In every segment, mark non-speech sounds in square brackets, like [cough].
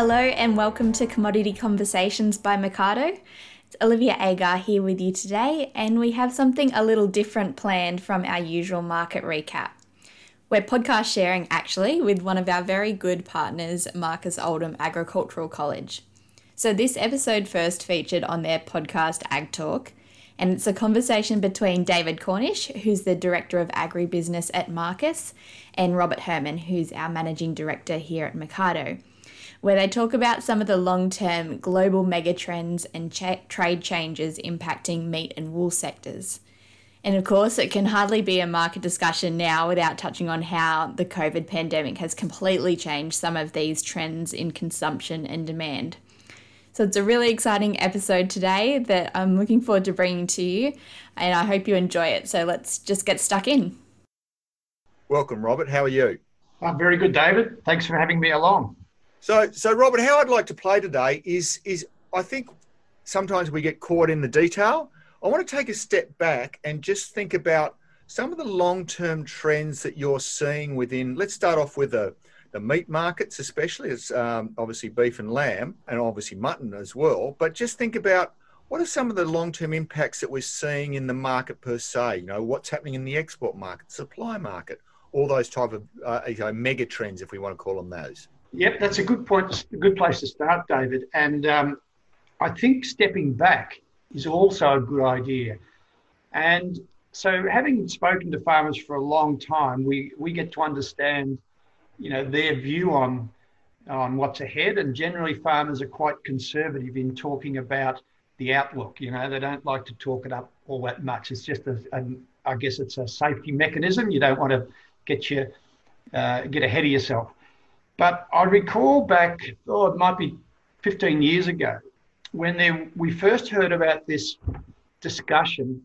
Hello and welcome to Commodity Conversations by Mecardo. It's Olivia Agar here with you today, and we have something a little different planned from our usual market recap. We're podcast sharing actually with one of our very good partners, Marcus Oldham Agricultural College. So, this episode first featured on their podcast Ag Talk, and it's a conversation between David Cornish, who's the Director of Agribusiness at Marcus, and Robert Herrmann, who's our Managing Director here at Mecardo where they talk about some of the long term global megatrends and cha- trade changes impacting meat and wool sectors. And of course, it can hardly be a market discussion now without touching on how the COVID pandemic has completely changed some of these trends in consumption and demand. So it's a really exciting episode today that I'm looking forward to bringing to you, and I hope you enjoy it. So let's just get stuck in. Welcome, Robert. How are you? I'm very good, David. Thanks for having me along. So, so Robert, how I'd like to play today is is I think sometimes we get caught in the detail. I want to take a step back and just think about some of the long-term trends that you're seeing within. Let's start off with the the meat markets, especially as um, obviously beef and lamb, and obviously mutton as well. But just think about what are some of the long-term impacts that we're seeing in the market per se. You know, what's happening in the export market, supply market, all those type of uh, you know, mega trends, if we want to call them those. Yep, that's a good point, a good place to start, David. And um, I think stepping back is also a good idea. And so, having spoken to farmers for a long time, we, we get to understand, you know, their view on on what's ahead. And generally, farmers are quite conservative in talking about the outlook. You know, they don't like to talk it up all that much. It's just a, a I guess it's a safety mechanism. You don't want to get you uh, get ahead of yourself. But I recall back, oh, it might be 15 years ago, when there, we first heard about this discussion,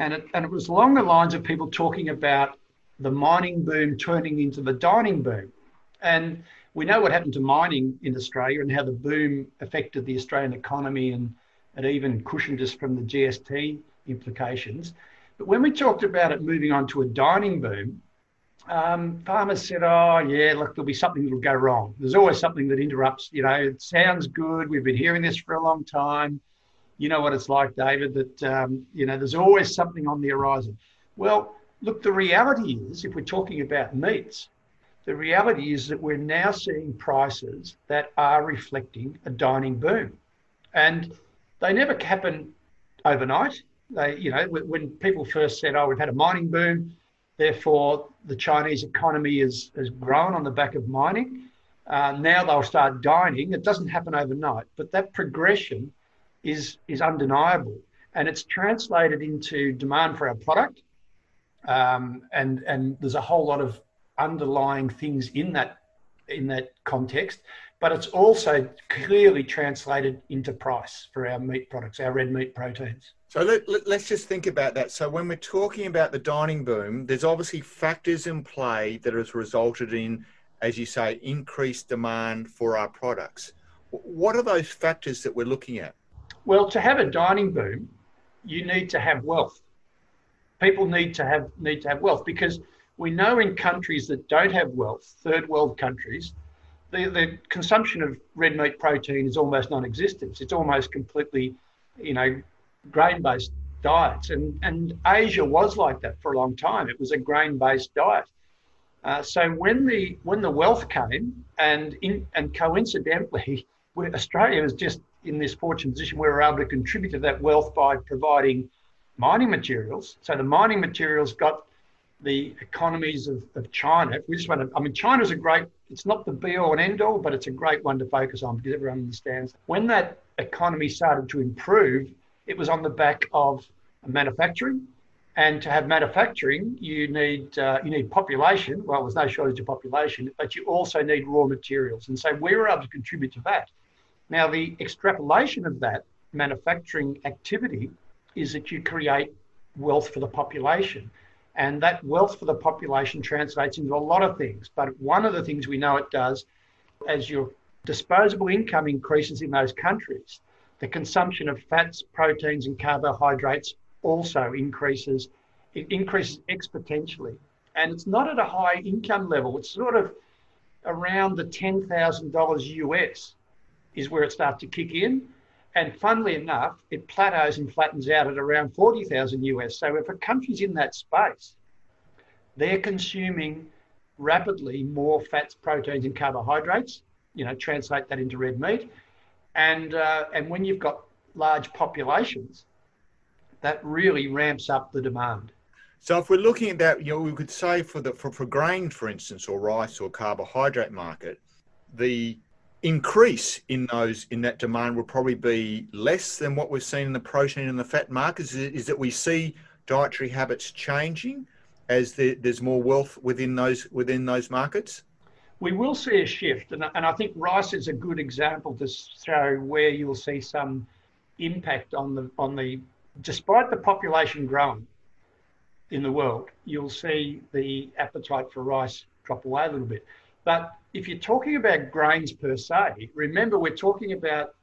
and it, and it was along the lines of people talking about the mining boom turning into the dining boom. And we know what happened to mining in Australia and how the boom affected the Australian economy and it even cushioned us from the GFC implications. But when we talked about it moving on to a dining boom, um, farmers said, "Oh, yeah, look, there'll be something that'll go wrong. There's always something that interrupts. You know, it sounds good. We've been hearing this for a long time. You know what it's like, David. That um, you know, there's always something on the horizon. Well, look, the reality is, if we're talking about meats, the reality is that we're now seeing prices that are reflecting a dining boom, and they never happen overnight. They, you know, when people first said, "Oh, we've had a mining boom," Therefore, the Chinese economy is, has grown on the back of mining. Uh, now they'll start dining. It doesn't happen overnight, but that progression is, is undeniable. And it's translated into demand for our product. Um, and, and there's a whole lot of underlying things in that, in that context. But it's also clearly translated into price for our meat products, our red meat proteins. So let, let, us just think about that. So when we're talking about the dining boom, there's obviously factors in play that has resulted in, as you say, increased demand for our products. What are those factors that we're looking at? Well, to have a dining boom, you need to have wealth. People need to have need to have wealth because we know in countries that don't have wealth, third world countries, the, the consumption of red meat protein is almost non-existent. It's almost completely, you know, grain-based diets, and and Asia was like that for a long time. It was a grain-based diet. Uh, so when the when the wealth came, and in and coincidentally, [laughs] Australia was just in this fortunate position where we were able to contribute to that wealth by providing mining materials. So the mining materials got the economies of, of China. If we just want to, I mean, China's a great, it's not the be all and end all, but it's a great one to focus on because everyone understands. When that economy started to improve, it was on the back of manufacturing. And to have manufacturing, you need uh, you need population. Well, there's no shortage of population, but you also need raw materials. And so we were able to contribute to that. Now, the extrapolation of that manufacturing activity is that you create wealth for the population. And that wealth for the population translates into a lot of things. But one of the things we know it does, as your disposable income increases in those countries, the consumption of fats, proteins, and carbohydrates also increases. It increases exponentially. And it's not at a high income level, it's sort of around the $10,000 US. is where it starts to kick in. And funnily enough, it plateaus and flattens out at around 40,000 US. So if a country's in that space, they're consuming rapidly more fats, proteins, and carbohydrates. You know, translate that into red meat. And, uh, and when you've got large populations, that really ramps up the demand. So if we're looking at that, you know, we could say for the for, for grain, for instance, or rice or carbohydrate market, the increase in those in that demand will probably be less than what we've seen in the protein and the fat markets. Is, is that we see dietary habits changing as the, there's more wealth within those within those markets? We will see a shift, and, and I think rice is a good example to show where you'll see some impact on the on the despite the population growing in the world, you'll see the appetite for rice drop away a little bit. But if you're talking about grains per se, remember we're talking about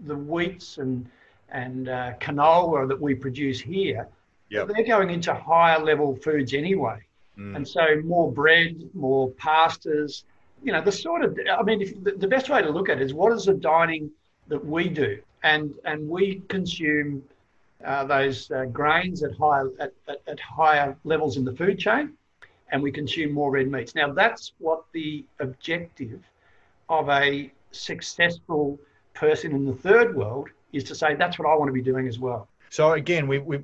the wheats and and uh, canola that we produce here. Yep. They're going into higher level foods anyway, mm. and so more bread, more pastas. You know, the sort of I mean, if, the, the best way to look at it is what is the dining that we do, and and we consume uh, those uh, grains at higher at, at, at, higher levels in the food chain, and we consume more red meats. Now that's what the objective of a successful person in the third world is to say that's what I want to be doing as well. So again, we, we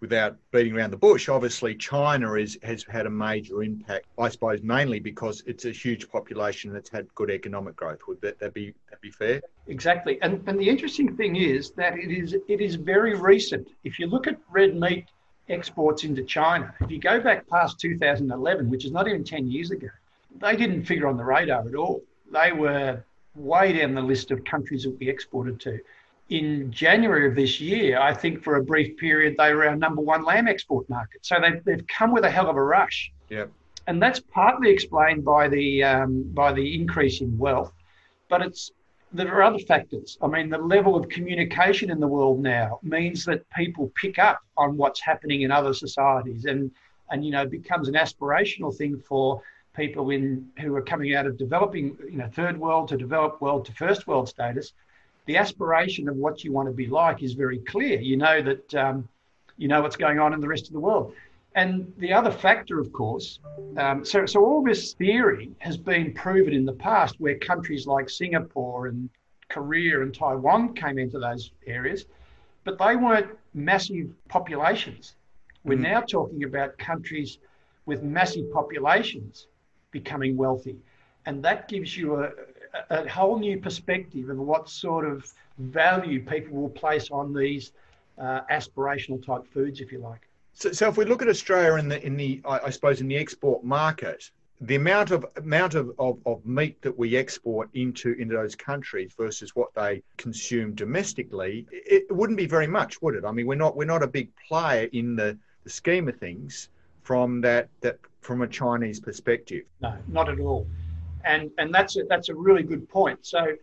without beating around the bush, obviously China is, has had a major impact. I suppose mainly because it's a huge population that's had good economic growth. Would that, that be that be fair? Exactly. And and the interesting thing is that it is it is very recent. If you look at red meat exports into China, if you go back past 2011, which is not even 10 years ago, they didn't figure on the radar at all. They were way down the list of countries that we exported to in January of this year, I think for a brief period, they were our number one lamb export market. So they've, they've come with a hell of a rush. Yeah. And that's partly explained by the, um, by the increase in wealth, but it's, there are other factors. I mean, the level of communication in the world now means that people pick up on what's happening in other societies and, and you know, becomes an aspirational thing for people in who are coming out of developing, you know, third world to developed world to first world status the aspiration of what you want to be like is very clear. You know that um, you know what's going on in the rest of the world. And the other factor, of course, um, so, so all this theory has been proven in the past where countries like Singapore and Korea and Taiwan came into those areas, but they weren't massive populations. We're mm. now talking about countries with massive populations becoming wealthy. And that gives you a, a whole new perspective of what sort of value people will place on these uh, aspirational type foods, if you like. So, so if we look at Australia in the in the I, I suppose in the export market, the amount of amount of, of, of, meat that we export into into those countries versus what they consume domestically, it, it wouldn't be very much, would it? I mean, we're not we're not a big player in the, the scheme of things from that that from a Chinese perspective. No, not at all and and that's a, that's a really good point. So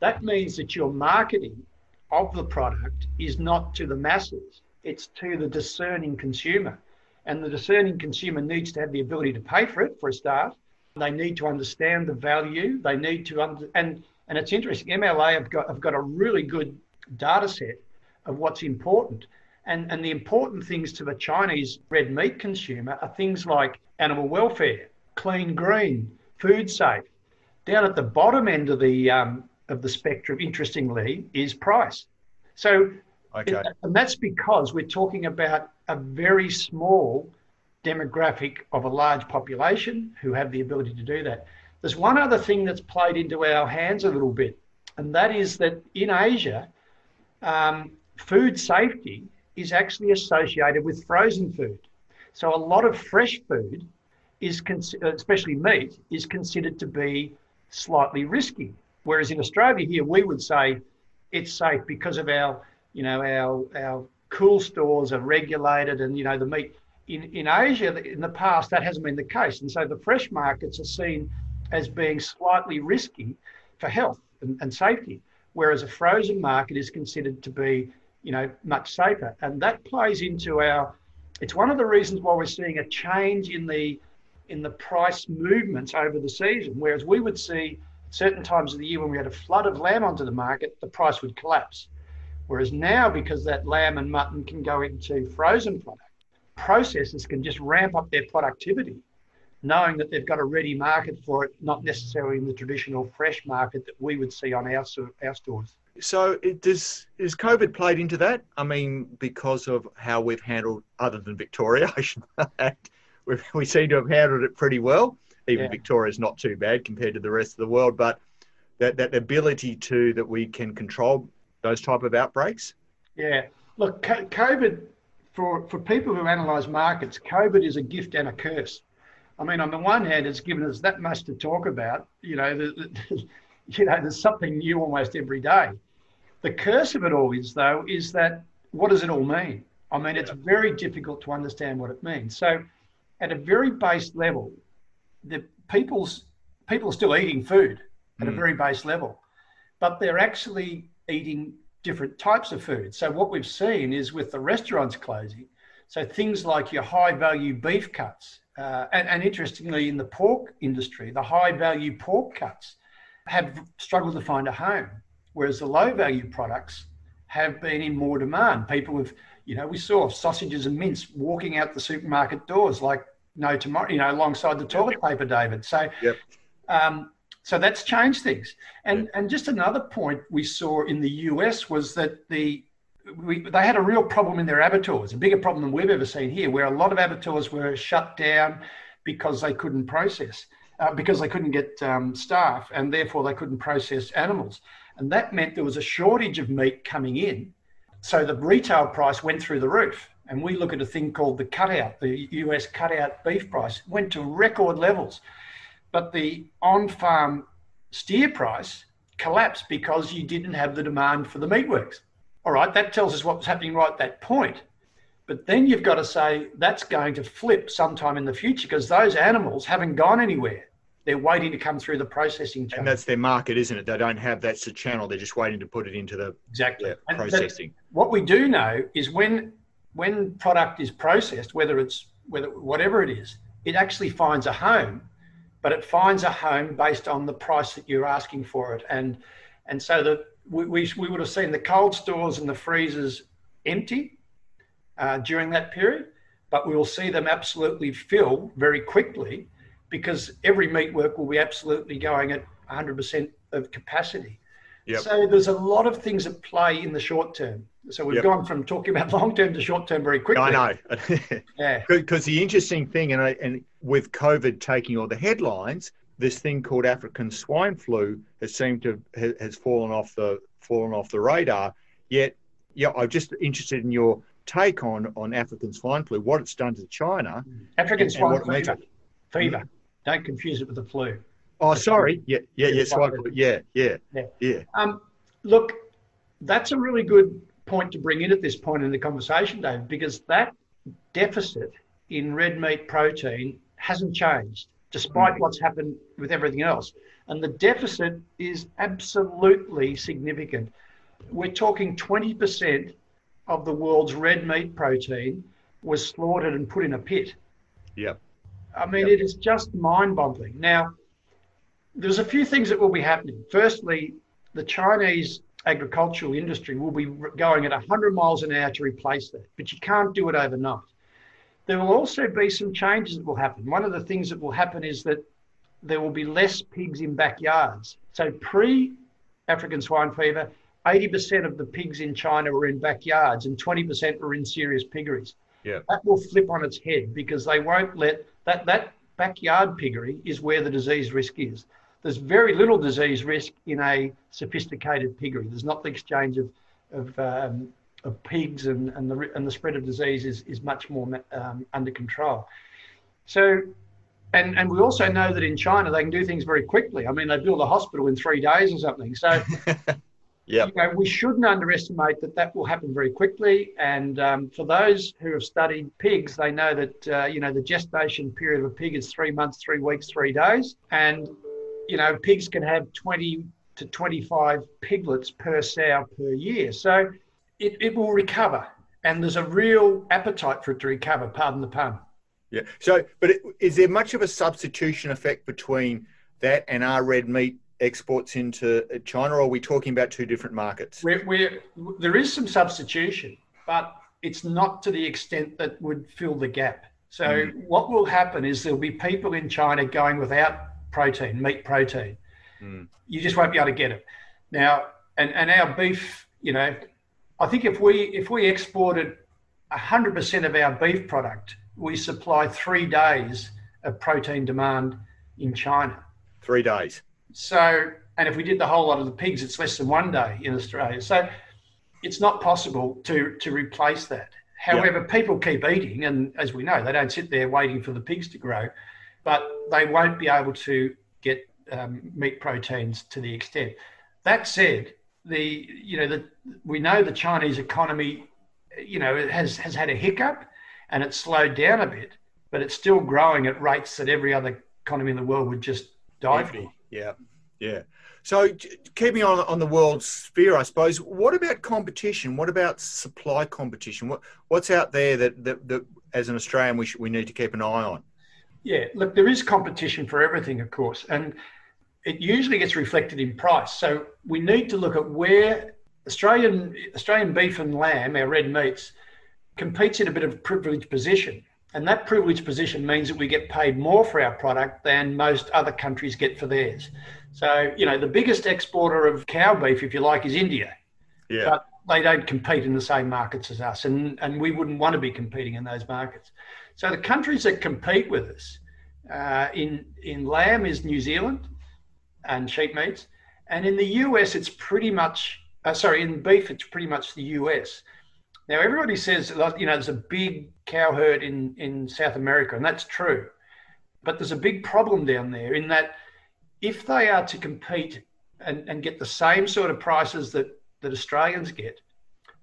that means that your marketing of the product is not to the masses; it's to the discerning consumer, and the discerning consumer needs to have the ability to pay for it for a start. They need to understand the value. They need to under, and and it's interesting. MLA have got have got a really good data set of what's important. And, and the important things to the Chinese red meat consumer are things like animal welfare, clean green, food safe. Down at the bottom end of the um, of the spectrum, interestingly, is price. So, okay. and that's because we're talking about a very small demographic of a large population who have the ability to do that. There's one other thing that's played into our hands a little bit, and that is that in Asia, um, food safety is actually associated with frozen food. So a lot of fresh food is, especially meat, is considered to be slightly risky. Whereas in Australia here, we would say it's safe because of our, you know, our our cool stores are regulated, and you know the meat. In in Asia, in the past, that hasn't been the case, and so the fresh markets are seen as being slightly risky for health and, and safety, whereas a frozen market is considered to be, you know, much safer, and that plays into our. It's one of the reasons why we're seeing a change in the in the price movements over the season. Whereas we would see certain times of the year when we had a flood of lamb onto the market, the price would collapse. Whereas now, because that lamb and mutton can go into frozen product, processors can just ramp up their productivity, knowing that they've got a ready market for it, not necessarily in the traditional fresh market that we would see on our, our stores. So, it does is COVID played into that? I mean, because of how we've handled, other than Victoria, [laughs] I should add, we seem to have handled it pretty well. Even yeah. Victoria's not too bad compared to the rest of the world, but that that ability to that we can control those type of outbreaks. Yeah, look, COVID for for people who analyse markets, COVID is a gift and a curse. I mean, on the one hand, it's given us that much to talk about. You know, the, the, [laughs] you know, there's something new almost every day. The curse of it all is, though, is that what does it all mean? I mean, it's very difficult to understand what it means. So, at a very base level, the people's people are still eating food at mm. a very base level, but they're actually eating different types of food. So what we've seen is with the restaurants closing, so things like your high value beef cuts, uh, and, and interestingly, in the pork industry, the high value pork cuts have struggled to find a home whereas the low value products have been in more demand. People have, you know, we saw sausages and mince walking out the supermarket doors like no tomorrow, you know, alongside the toilet paper, David. So, yep. um, so that's changed things. And and just another point we saw in the US was that the we, they had a real problem in their abattoirs, a bigger problem than we've ever seen here, where a lot of abattoirs were shut down because they couldn't process, uh, because they couldn't get um, staff, and therefore they couldn't process animals. And that meant there was a shortage of meat coming in. So the retail price went through the roof. And we look at a thing called the cutout, the US cutout beef price went to record levels. But the on farm steer price collapsed because you didn't have the demand for the meatworks. All right, that tells us what was happening right at that point. But then you've got to say that's going to flip sometime in the future because those animals haven't gone anywhere they're waiting to come through the processing chain. And that's their market, isn't it? They don't have that's the channel. They're just waiting to put it into the exactly yeah, processing. What we do know is when when product is processed, whether it's whether whatever it is, it actually finds a home, but it finds a home based on the price that you're asking for it. And and so that we, we, we would have seen the cold stores and the freezers empty uh, during that period, but we will see them absolutely fill very quickly because every meatwork will be absolutely going at 100% of capacity. Yep. So there's a lot of things at play in the short term. So we've yep. gone from talking about [laughs] long term to short term very quickly. I know. [laughs] yeah. Because the interesting thing, and, I, and with COVID taking all the headlines, this thing called African swine flu has seemed to has fallen off the fallen off the radar. Yet, yeah, I'm just interested in your take on on African swine flu, what it's done to China. African swine fever. Fever. Don't confuse it with the flu. Oh, sorry. Yeah, yeah, yeah, Swine. yeah, yeah, yeah, yeah. Um, look, that's a really good point to bring in at this point in the conversation, Dave, because that deficit in red meat protein hasn't changed despite mm. what's happened with everything else. And the deficit is absolutely significant. We're talking 20% of the world's red meat protein was slaughtered and put in a pit. Yep. I mean, yep. it is just mind boggling. Now, there's a few things that will be happening. Firstly, the Chinese agricultural industry will be going at 100 miles an hour to replace that, but you can't do it overnight. There will also be some changes that will happen. One of the things that will happen is that there will be less pigs in backyards. So, pre African swine fever, 80% of the pigs in China were in backyards and 20% were in serious piggeries. Yeah. That will flip on its head because they won't let that, that backyard piggery is where the disease risk is. There's very little disease risk in a sophisticated piggery. There's not the exchange of, of, um, of pigs and, and, the, and the spread of disease is, is much more um, under control. So, and, and we also know that in China they can do things very quickly. I mean, they build a hospital in three days or something. So [laughs] Yeah. You know, we shouldn't underestimate that that will happen very quickly. And um, for those who have studied pigs, they know that uh, you know the gestation period of a pig is three months, three weeks, three days, and you know pigs can have 20 to 25 piglets per sow per year. So it, it will recover, and there's a real appetite for it to recover. Pardon the pun. Yeah. So, but it, is there much of a substitution effect between that and our red meat exports into China, or are we talking about two different markets? We're, we're, there is some substitution, but it's not to the extent that would fill the gap. So mm. what will happen is there'll be people in China going without protein, meat protein. Mm. You just won't be able to get it. Now, and, and our beef, you know, I think if we if we exported 100% of our beef product, we supply three days of protein demand in China. Three days. So, and if we did the whole lot of the pigs, it's less than one day in Australia. So, it's not possible to to replace that. However, yep. people keep eating, and as we know, they don't sit there waiting for the pigs to grow, but they won't be able to get um, meat proteins to the extent. That said, the you know the we know the Chinese economy, you know, it has has had a hiccup, and it's slowed down a bit, but it's still growing at rates that every other economy in the world would just die for. Yeah, yeah. So, keeping on on the world sphere, I suppose. What about competition? What about supply competition? What what's out there that that, that as an Australian we should, we need to keep an eye on? Yeah, look, there is competition for everything, of course, and it usually gets reflected in price. So we need to look at where Australian Australian beef and lamb, our red meats, competes in a bit of a privileged position. And that privileged position means that we get paid more for our product than most other countries get for theirs. So, you know, the biggest exporter of cow beef, if you like, is India. Yeah. But they don't compete in the same markets as us, and, and we wouldn't want to be competing in those markets. So the countries that compete with us uh, in in lamb is New Zealand, and sheep meats. And in the US, it's pretty much, uh, sorry, in beef, it's pretty much the US. Now, everybody says, you know, there's a big cow herd in, in South America, and that's true. But there's a big problem down there in that if they are to compete and, and get the same sort of prices that, that Australians get,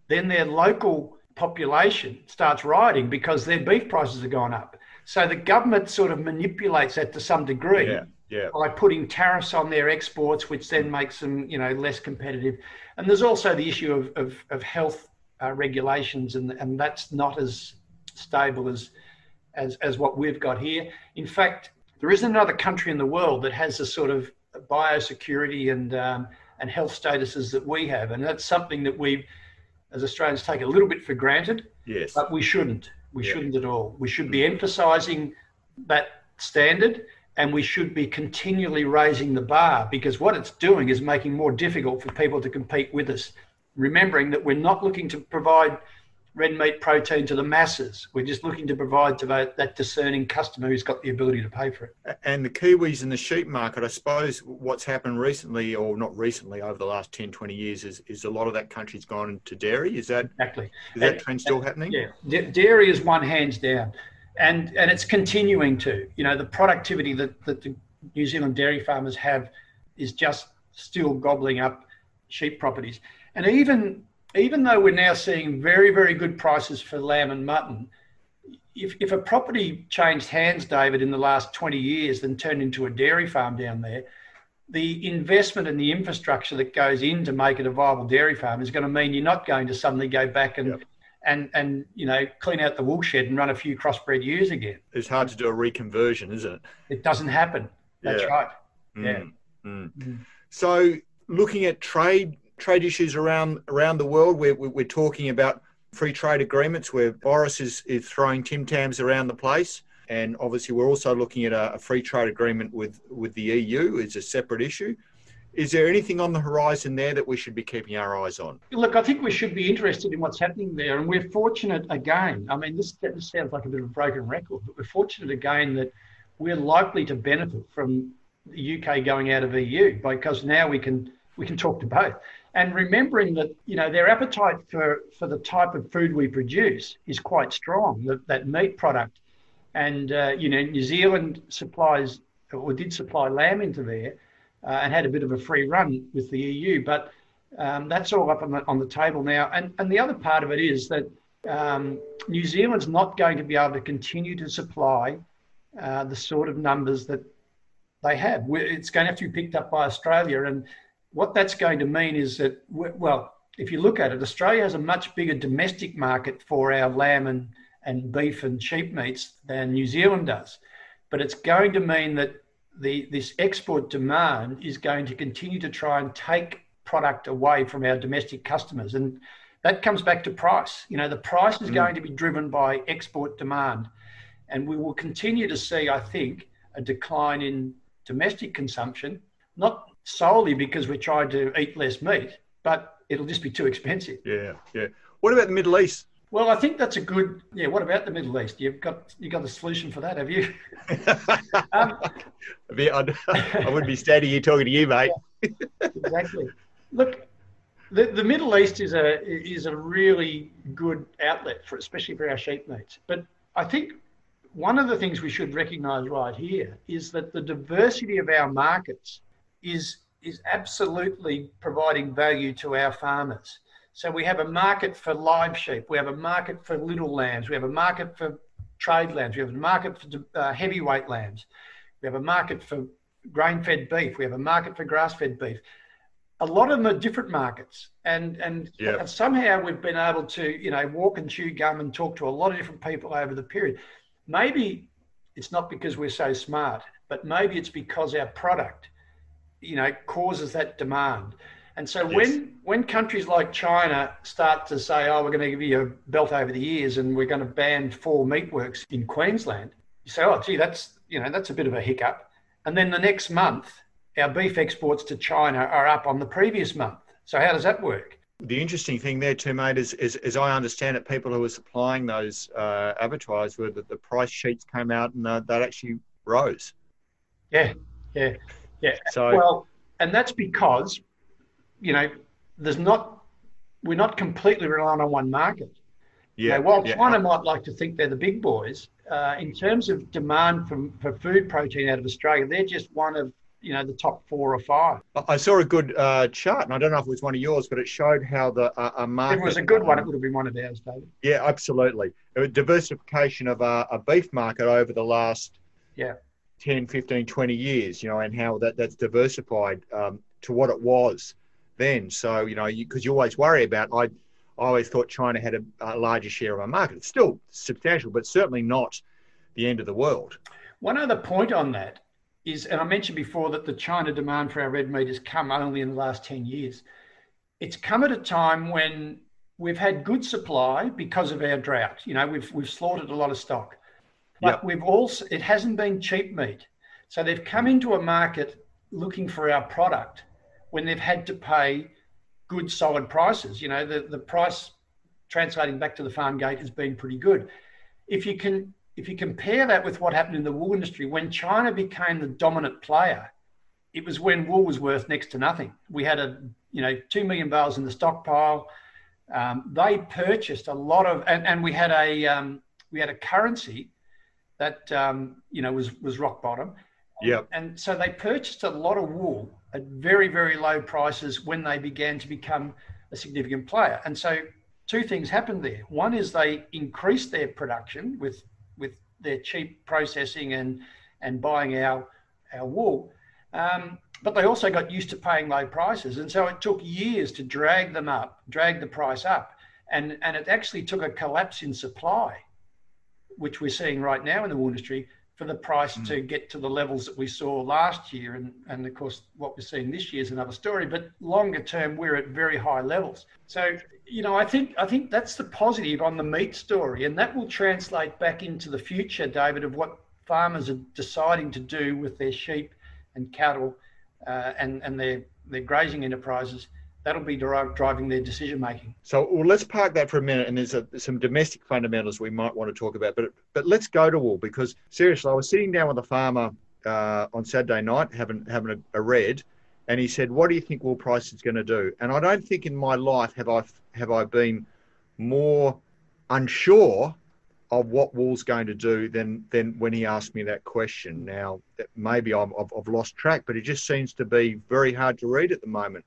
then their local population starts rioting because their beef prices are going up. So the government sort of manipulates that to some degree. Yeah yeah. by putting tariffs on their exports, which then makes them, you know, less competitive. And there's also the issue of, of, of health uh, regulations, and, and that's not as stable as, as, as what we've got here. In fact, there isn't another country in the world that has the sort of biosecurity and, um, and health statuses that we have. And that's something that we, as Australians, take a little bit for granted. Yes. But we shouldn't. We yeah. shouldn't at all. We should be emphasising that standard and we should be continually raising the bar because what it's doing is making more difficult for people to compete with us. Remembering that we're not looking to provide red meat protein to the masses. We're just looking to provide to that, that, discerning customer who's got the ability to pay for it. And the Kiwis in the sheep market, I suppose what's happened recently, or not recently, over the last 10, 20 years, is, is a lot of that country's gone into dairy. Is that exactly? Is that and, trend still happening? Yeah, dairy is one hands down and and it's continuing to. You know, the productivity that, that the New Zealand dairy farmers have is just still gobbling up sheep properties. And even even though we're now seeing very very good prices for lamb and mutton, if if a property changed hands, David, in the last 20 years, then turned into a dairy farm down there, the investment and the infrastructure that goes in to make it a viable dairy farm is going to mean you're not going to suddenly go back and yep and and you know clean out the wool shed and run a few crossbred ewes again. It's hard to do a reconversion, isn't it? It doesn't happen. That's yeah. right. Mm. Yeah. Mm. Mm. So looking at trade trade issues around around the world, we're we're talking about free trade agreements where Boris is, is throwing Tim Tams around the place. And obviously, we're also looking at a, a free trade agreement with, with the EU. It's a separate issue. Is there anything on the horizon there that we should be keeping our eyes on? Look, I think we should be interested in what's happening there. And we're fortunate again. I mean, this, this sounds like a bit of a broken record, but we're fortunate again that we're likely to benefit from the UK going out of EU because now we can we can talk to both. And remembering that you know their appetite for for the type of food we produce is quite strong. That that meat product, and uh, you know New Zealand supplies or did supply lamb into there uh, and had a bit of a free run with the EU. But um, that's all up on the, on the table now. And, and the other part of it is that um, New Zealand's not going to be able to continue to supply uh, the sort of numbers that they have. It's going to have to be picked up by Australia. And what that's going to mean is that, well, if you look at it, Australia has a much bigger domestic market for our lamb and, and beef and sheep meats than New Zealand does. But it's going to mean that the this export demand is going to continue to try and take product away from our domestic customers, and that comes back to price. You know, the price is mm. going to be driven by export demand, and we will continue to see, I think, a decline in domestic consumption, not solely because we're trying to eat less meat, but it'll just be too expensive. Yeah, yeah. What about the Middle East? Well, I think that's a good. Yeah. What about the Middle East? You've got you got a solution for that, have you? [laughs] um, I wouldn't be standing here talking to you, mate. Exactly. Look, the, the Middle East is a is a really good outlet for, especially for our sheep meats. But I think one of the things we should recognise right here is that the diversity of our markets is is absolutely providing value to our farmers. So we have a market for live sheep, we have a market for little lambs, we have a market for trade lambs, we have a market for uh, heavyweight lambs, we have a market for grain fed beef, we have a market for grass fed beef. A lot of them are different markets, and and yep. somehow we've been able to you know walk and chew gum and talk to a lot of different people over the period. Maybe it's not because we're so smart, but maybe it's because our product, you know, causes that demand. And so yes. when when countries like China start to say, "Oh, we're going to give you a belt over the ears, and we're going to ban four meatworks in Queensland," you say, "Oh, gee, that's you know that's a bit of a hiccup." And then the next month, our beef exports to China are up on the previous month. So how does that work? The interesting thing there too, mate, is, is as I understand it, people who were supplying those uh, abattoirs were that the price sheets came out and uh, that actually rose. Yeah, yeah, yeah. So well, and that's because you know, there's not, we're not completely reliant on one market. Yeah. Know, while yeah. China might like to think they're the big boys, uh, in terms of demand for, for food protein out of Australia, they're just one of you know the top four or five. I saw a good uh, chart, and I don't know if it was one of yours, but it showed how the uh, a market. If it was a good one, it would have been one of ours, David. Yeah, absolutely. A diversification of a, a beef market over the last yeah 10, 15, 20 years, you know, and how that, that's diversified um, to what it was then. So, you know, because you, you, always worry about, I, I always thought China had a, a larger share of our market. It's still substantial, but certainly not the end of the world. One other point on that is, and I mentioned before that the China demand for our red meat has come only in the last 10 years. It's come at a time when we've had good supply because of our drought. You know, we've, we've slaughtered a lot of stock, but yep. we've also, it hasn't been cheap meat. So they've come into a market looking for our product when they've had to pay good solid prices. You know, the, the price translating back to the farm gate has been pretty good. If you can if you compare that with what happened in the wool industry, when China became the dominant player, it was when wool was worth next to nothing. We had a you know two million bales in the stockpile. Um, they purchased a lot of, and, and we had a um, we had a currency that um, you know was was rock bottom. Yeah. And so they purchased a lot of wool at very, very low prices when they began to become a significant player. And so two things happened there. One is they increased their production with with their cheap processing and and buying our our wool. Um, but they also got used to paying low prices. And so it took years to drag them up, drag the price up. And, and it actually took a collapse in supply, which we're seeing right now in the wool industry, for the price mm. to get to the levels that we saw last year. And, and of course, what we're seeing this year is another story. But longer term, we're at very high levels. So, you know, I think I think that's the positive on the meat story, and that will translate back into the future, David, of what farmers are deciding to do with their sheep and cattle uh, and and their their grazing enterprises that'll be driving their decision making. So well, let's park that for a minute, and there's a, some domestic fundamentals we might want to talk about. But but let's go to wool because seriously, I was sitting down with a farmer uh, on Saturday night having having a, a, red, and he said, "What do you think wool price is going to do?" And I don't think in my life have I have I been more unsure of what wool's going to do than than when he asked me that question. Now maybe i have lost track, but it just seems to be very hard to read at the moment.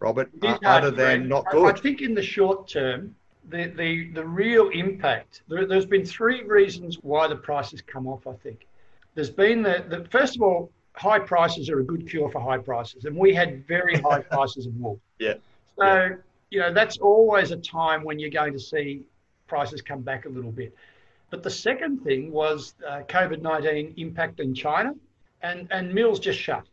Robert, uh, other than not good? I think in the short term, the, the, the real impact, there, has been three reasons why the prices come off, I think. There's been the, the, first of all, high prices are a good cure for high prices. And we had very high [laughs] prices of wool. Yeah. So, yeah. you know, that's always a time when you're going to see prices come back a little bit. But the second thing was uh, COVID 19 impact in China. and and mills just shut.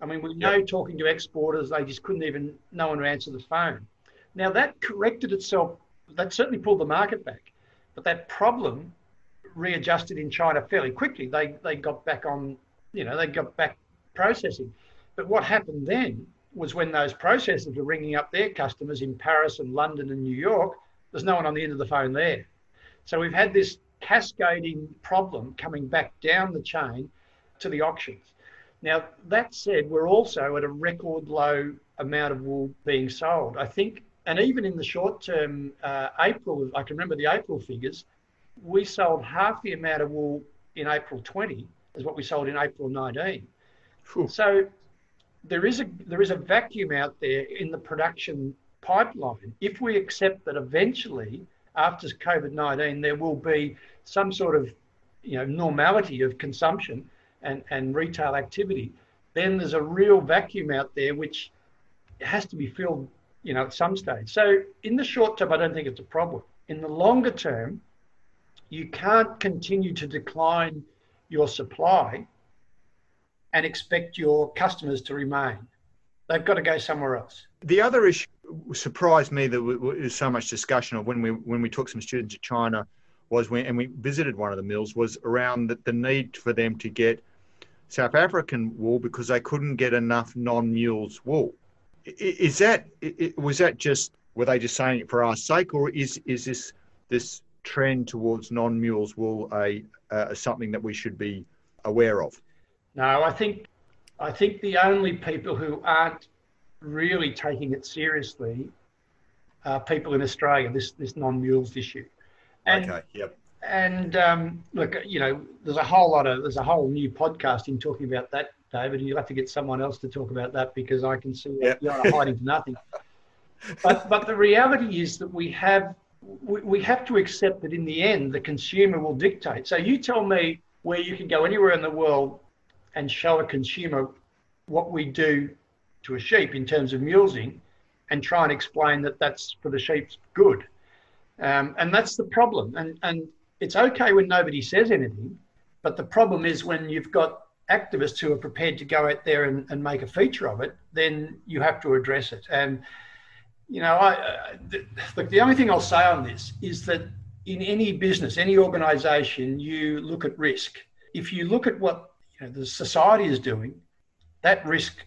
I mean, we know talking to exporters, they just couldn't even no one answer the phone. Now that corrected itself. That certainly pulled the market back, but that problem readjusted in China fairly quickly. They they got back on, you know, they got back processing. But what happened then was when those processors were ringing up their customers in Paris and London and New York, there's no one on the end of the phone there. So we've had this cascading problem coming back down the chain to the auctions. Now, that said, we're also at a record low amount of wool being sold. I think, and even in the short term, uh, April, I can remember the April figures, we sold half the amount of wool in April 20 as what we sold in April 19. Whew. So there is a there is a vacuum out there in the production pipeline. If we accept that eventually, after COVID 19, there will be some sort of you know normality of consumption and, and retail activity, then there's a real vacuum out there which has to be filled you know at some stage. So in the short term, I don't think it's a problem. In the longer term, you can't continue to decline your supply and expect your customers to remain. They've got to go somewhere else. The other issue surprised me that there was so much discussion of when we when we took some students to China was when and we visited one of the mills was around the, the need for them to get South African wool because they couldn't get enough non-mules wool. Is that was that just were they just saying it for our sake, or is is this this trend towards non-mules wool a uh, something that we should be aware of? No, I think I think the only people who aren't really taking it seriously are people in Australia. This this non-mules issue. And, okay. Yep. And um, look, you know, there's a whole lot of there's a whole new podcast in talking about that, David. And you'll have to get someone else to talk about that because I can see yep. you're hiding to nothing. [laughs] But but the reality is that we have we, we have to accept that in the end the consumer will dictate. So you tell me where you can go anywhere in the world and show a consumer what we do to a sheep in terms of mulesing and try and explain that that's for the sheep's good. Um, and that's the problem. And, and it's okay when nobody says anything, but the problem is when you've got activists who are prepared to go out there and, and make a feature of it, then you have to address it. And, you know, I, uh, the, look, the only thing I'll say on this is that in any business, any organization, you look at risk. If you look at what you know, the society is doing, that risk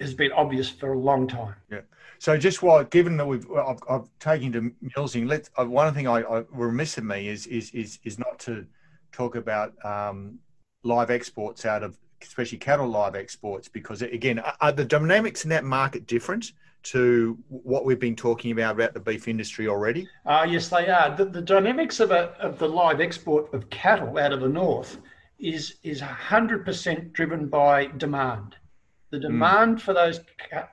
has been obvious for a long time. Yeah. So just while, given that we've, I've, I've taken to mulesing, let uh, one thing I, I remiss of me is is is is not to talk about um, live exports out of, especially cattle live exports, because again, are the dynamics in that market different? to what we've been talking about about the beef industry already? Uh, yes, they are. The, the dynamics of, a, of the live export of cattle out of the north is is 100% driven by demand. The hmm. demand mm. for those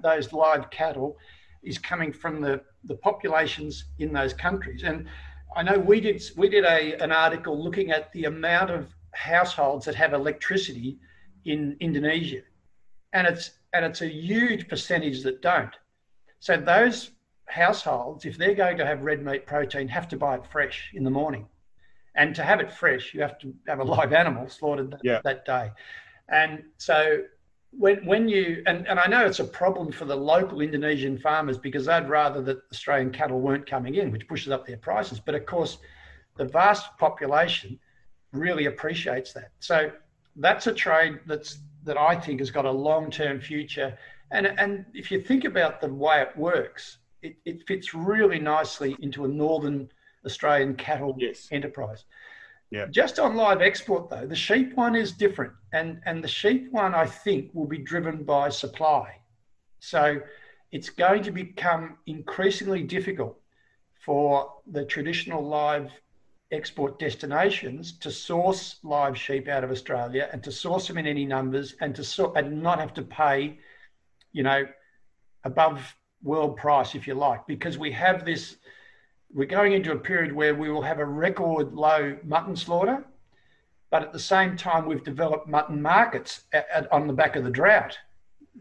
those live cattle is coming from the, the populations in those countries. And I know we did we did a an article looking at the amount of households that have electricity in Indonesia, and it's and it's a huge percentage that don't. So those households, if they're going to have red meat protein, have to buy it fresh in the morning, and to have it fresh, you have to have a live [laughs] animal slaughtered that, yeah. that day. And so when when you and, and I know it's a problem for the local Indonesian farmers because they'd rather that Australian cattle weren't coming in, which pushes up their prices. But of course, the vast population really appreciates that. So that's a trade that's that I think has got a long term future. And and if you think about the way it works, it, it fits really nicely into a northern Australian cattle yes. enterprise. Yeah. Just on live export though, the sheep one is different, and and the sheep one I think will be driven by supply. So it's going to become increasingly difficult for the traditional live export destinations to source live sheep out of Australia and to source them in any numbers and to so, and not have to pay, you know, above world price if you like, because we have this we're going into a period where we will have a record low mutton slaughter, but at the same time, we've developed mutton markets at, at, on the back of the drought,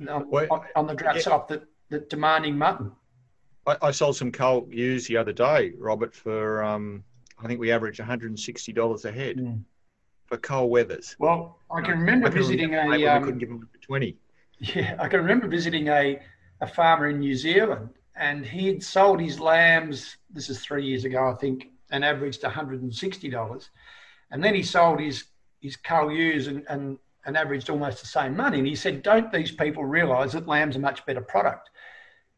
on, well, on the drought yeah. side that, that demanding mutton. I, I, sold some cold ewes the other day, Robert, for um, I think we averaged $160 a head. Mm. for cull wethers. Well, I can remember I visiting a. Um, couldn't give him twenty. [laughs] Yeah, I can remember visiting a, a farmer in New Zealand, and he had sold his lambs. This is three years ago, I think, and averaged one hundred and sixty dollars, and then he sold his his cull ewes and, and and averaged almost the same money. And he said, "Don't these people realise that lamb's a much better product?"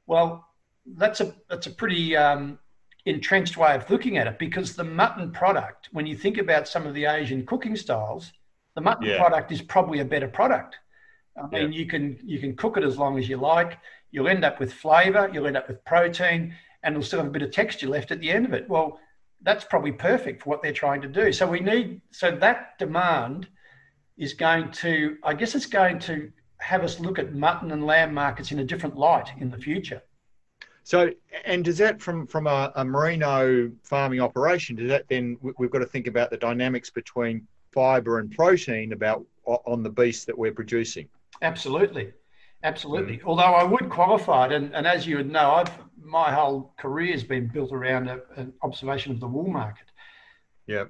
Well, that's a that's a pretty um, entrenched way of looking at it because the mutton product, when you think about some of the Asian cooking styles, the mutton Yeah. product is probably a better product. I mean, you can you can cook it as long as you like. You'll end up with flavour. You'll end up with protein, and it'll still have a bit of texture left at the end of it. Well, that's probably perfect for what they're trying to do. So we need so that demand is going to, I guess, it's going to have us look at mutton and lamb markets in a different light in the future. So, and does that from from a, a merino farming operation? Does that then we- we've got to think about the dynamics between fibre and protein about on the beast that we're producing? Absolutely, absolutely. Although I would qualify it, and, and as you would know, I've my whole career has been built around a, an observation of the wool market. Yeah.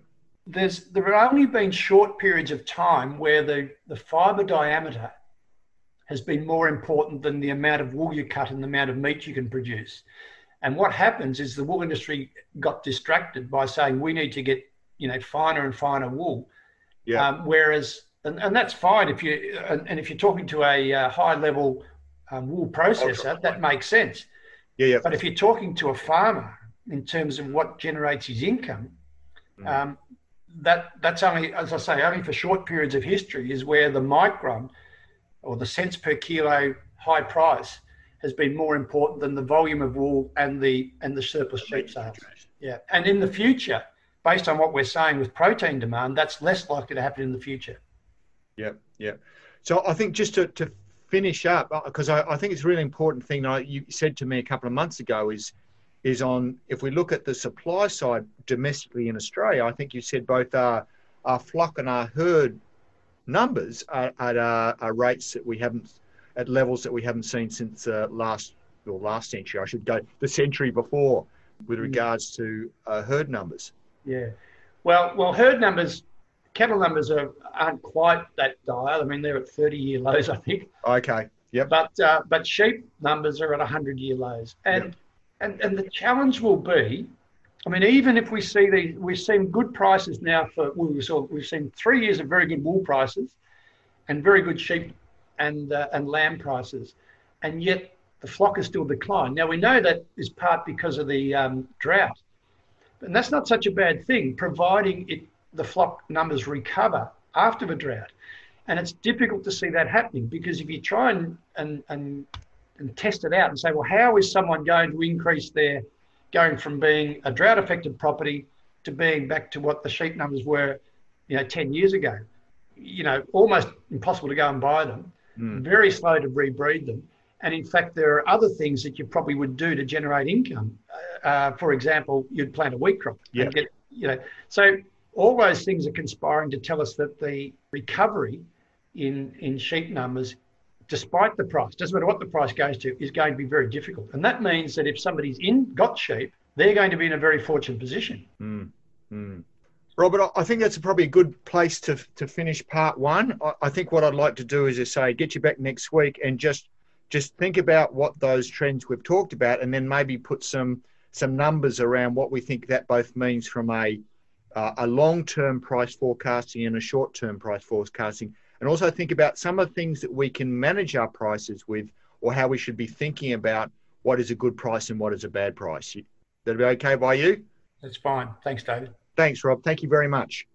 There's there have only been short periods of time where the the fibre diameter has been more important than the amount of wool you cut and the amount of meat you can produce. And what happens is the wool industry got distracted by saying we need to get you know finer and finer wool. Yeah. Um, whereas and, and that's fine if you and, and if you're talking to a uh, high level um, wool processor, that makes sense. Yeah. Yeah. But if you're talking to a farmer in terms of what generates his income, Mm. um, that that's only, as I say, only for short periods of history is where the micron or the cents per kilo high price has been more important than the volume of wool and the and the surplus sheep sales. Yeah, and in the future, based on what we're saying with protein demand, that's less likely to happen in the future. Yeah, yeah. So I think just to, to finish up, because I, I think it's a really important thing that you said to me a couple of months ago is is on if we look at the supply side domestically in Australia, I think you said both our, our flock and our herd numbers are at uh, are rates that we haven't at levels that we haven't seen since uh, last or last century, I should go the century before, with regards to uh, herd numbers. Yeah. Well, well, herd numbers, cattle numbers are aren't quite that dire. I mean, they're at 30 year lows, I think. Okay. Yep. But uh, but sheep numbers are at 100 year lows, and Yep. and and the challenge will be, I mean, even if we see these, we've seen good prices now for well, we saw we've seen three years of very good wool prices, and very good sheep and uh, and lamb prices, and yet the flock is still declined. Now we know that is part because of the um, drought, and that's not such a bad thing, providing it the flock numbers recover after the drought. And it's difficult to see that happening because if you try and, and, and, and test it out and say, well, how is someone going to increase their going from being a drought affected property to being back to what the sheep numbers were, you know, 10 years ago? You know, almost impossible to go and buy them, Mm. very slow to rebreed them. And in fact, there are other things that you probably would do to generate income. Uh, for example, you'd plant a wheat crop Yeah. and get, you know, so all those things are conspiring to tell us that the recovery in in sheep numbers, despite the price, doesn't matter what the price goes to, is going to be very difficult. And that means that if somebody's in got sheep, they're going to be in a very fortunate position. Mm, mm. Robert, I- I think that's probably a good place to, to finish part one. I, I think what I'd like to do is to say, get you back next week and just just think about what those trends we've talked about, and then maybe put some some numbers around what we think that both means from a uh, a long term price forecasting and a short term price forecasting, and also think about some of the things that we can manage our prices with, or how we should be thinking about what is a good price and what is a bad price. That'll be okay by you? That's fine. Thanks, David. Thanks, Rob. Thank you very much.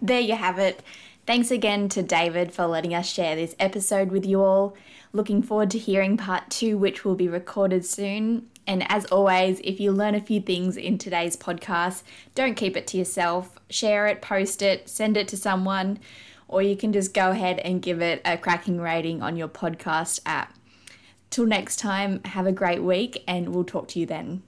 There you have it. Thanks again to David for letting us share this episode with you all. Looking forward to hearing part two, which will be recorded soon. And as always, if you learn a few things in today's podcast, don't keep it to yourself. Share it, post it, send it to someone, or you can just go ahead and give it a cracking rating on your podcast app. Till next time, have a great week, and we'll talk to you then.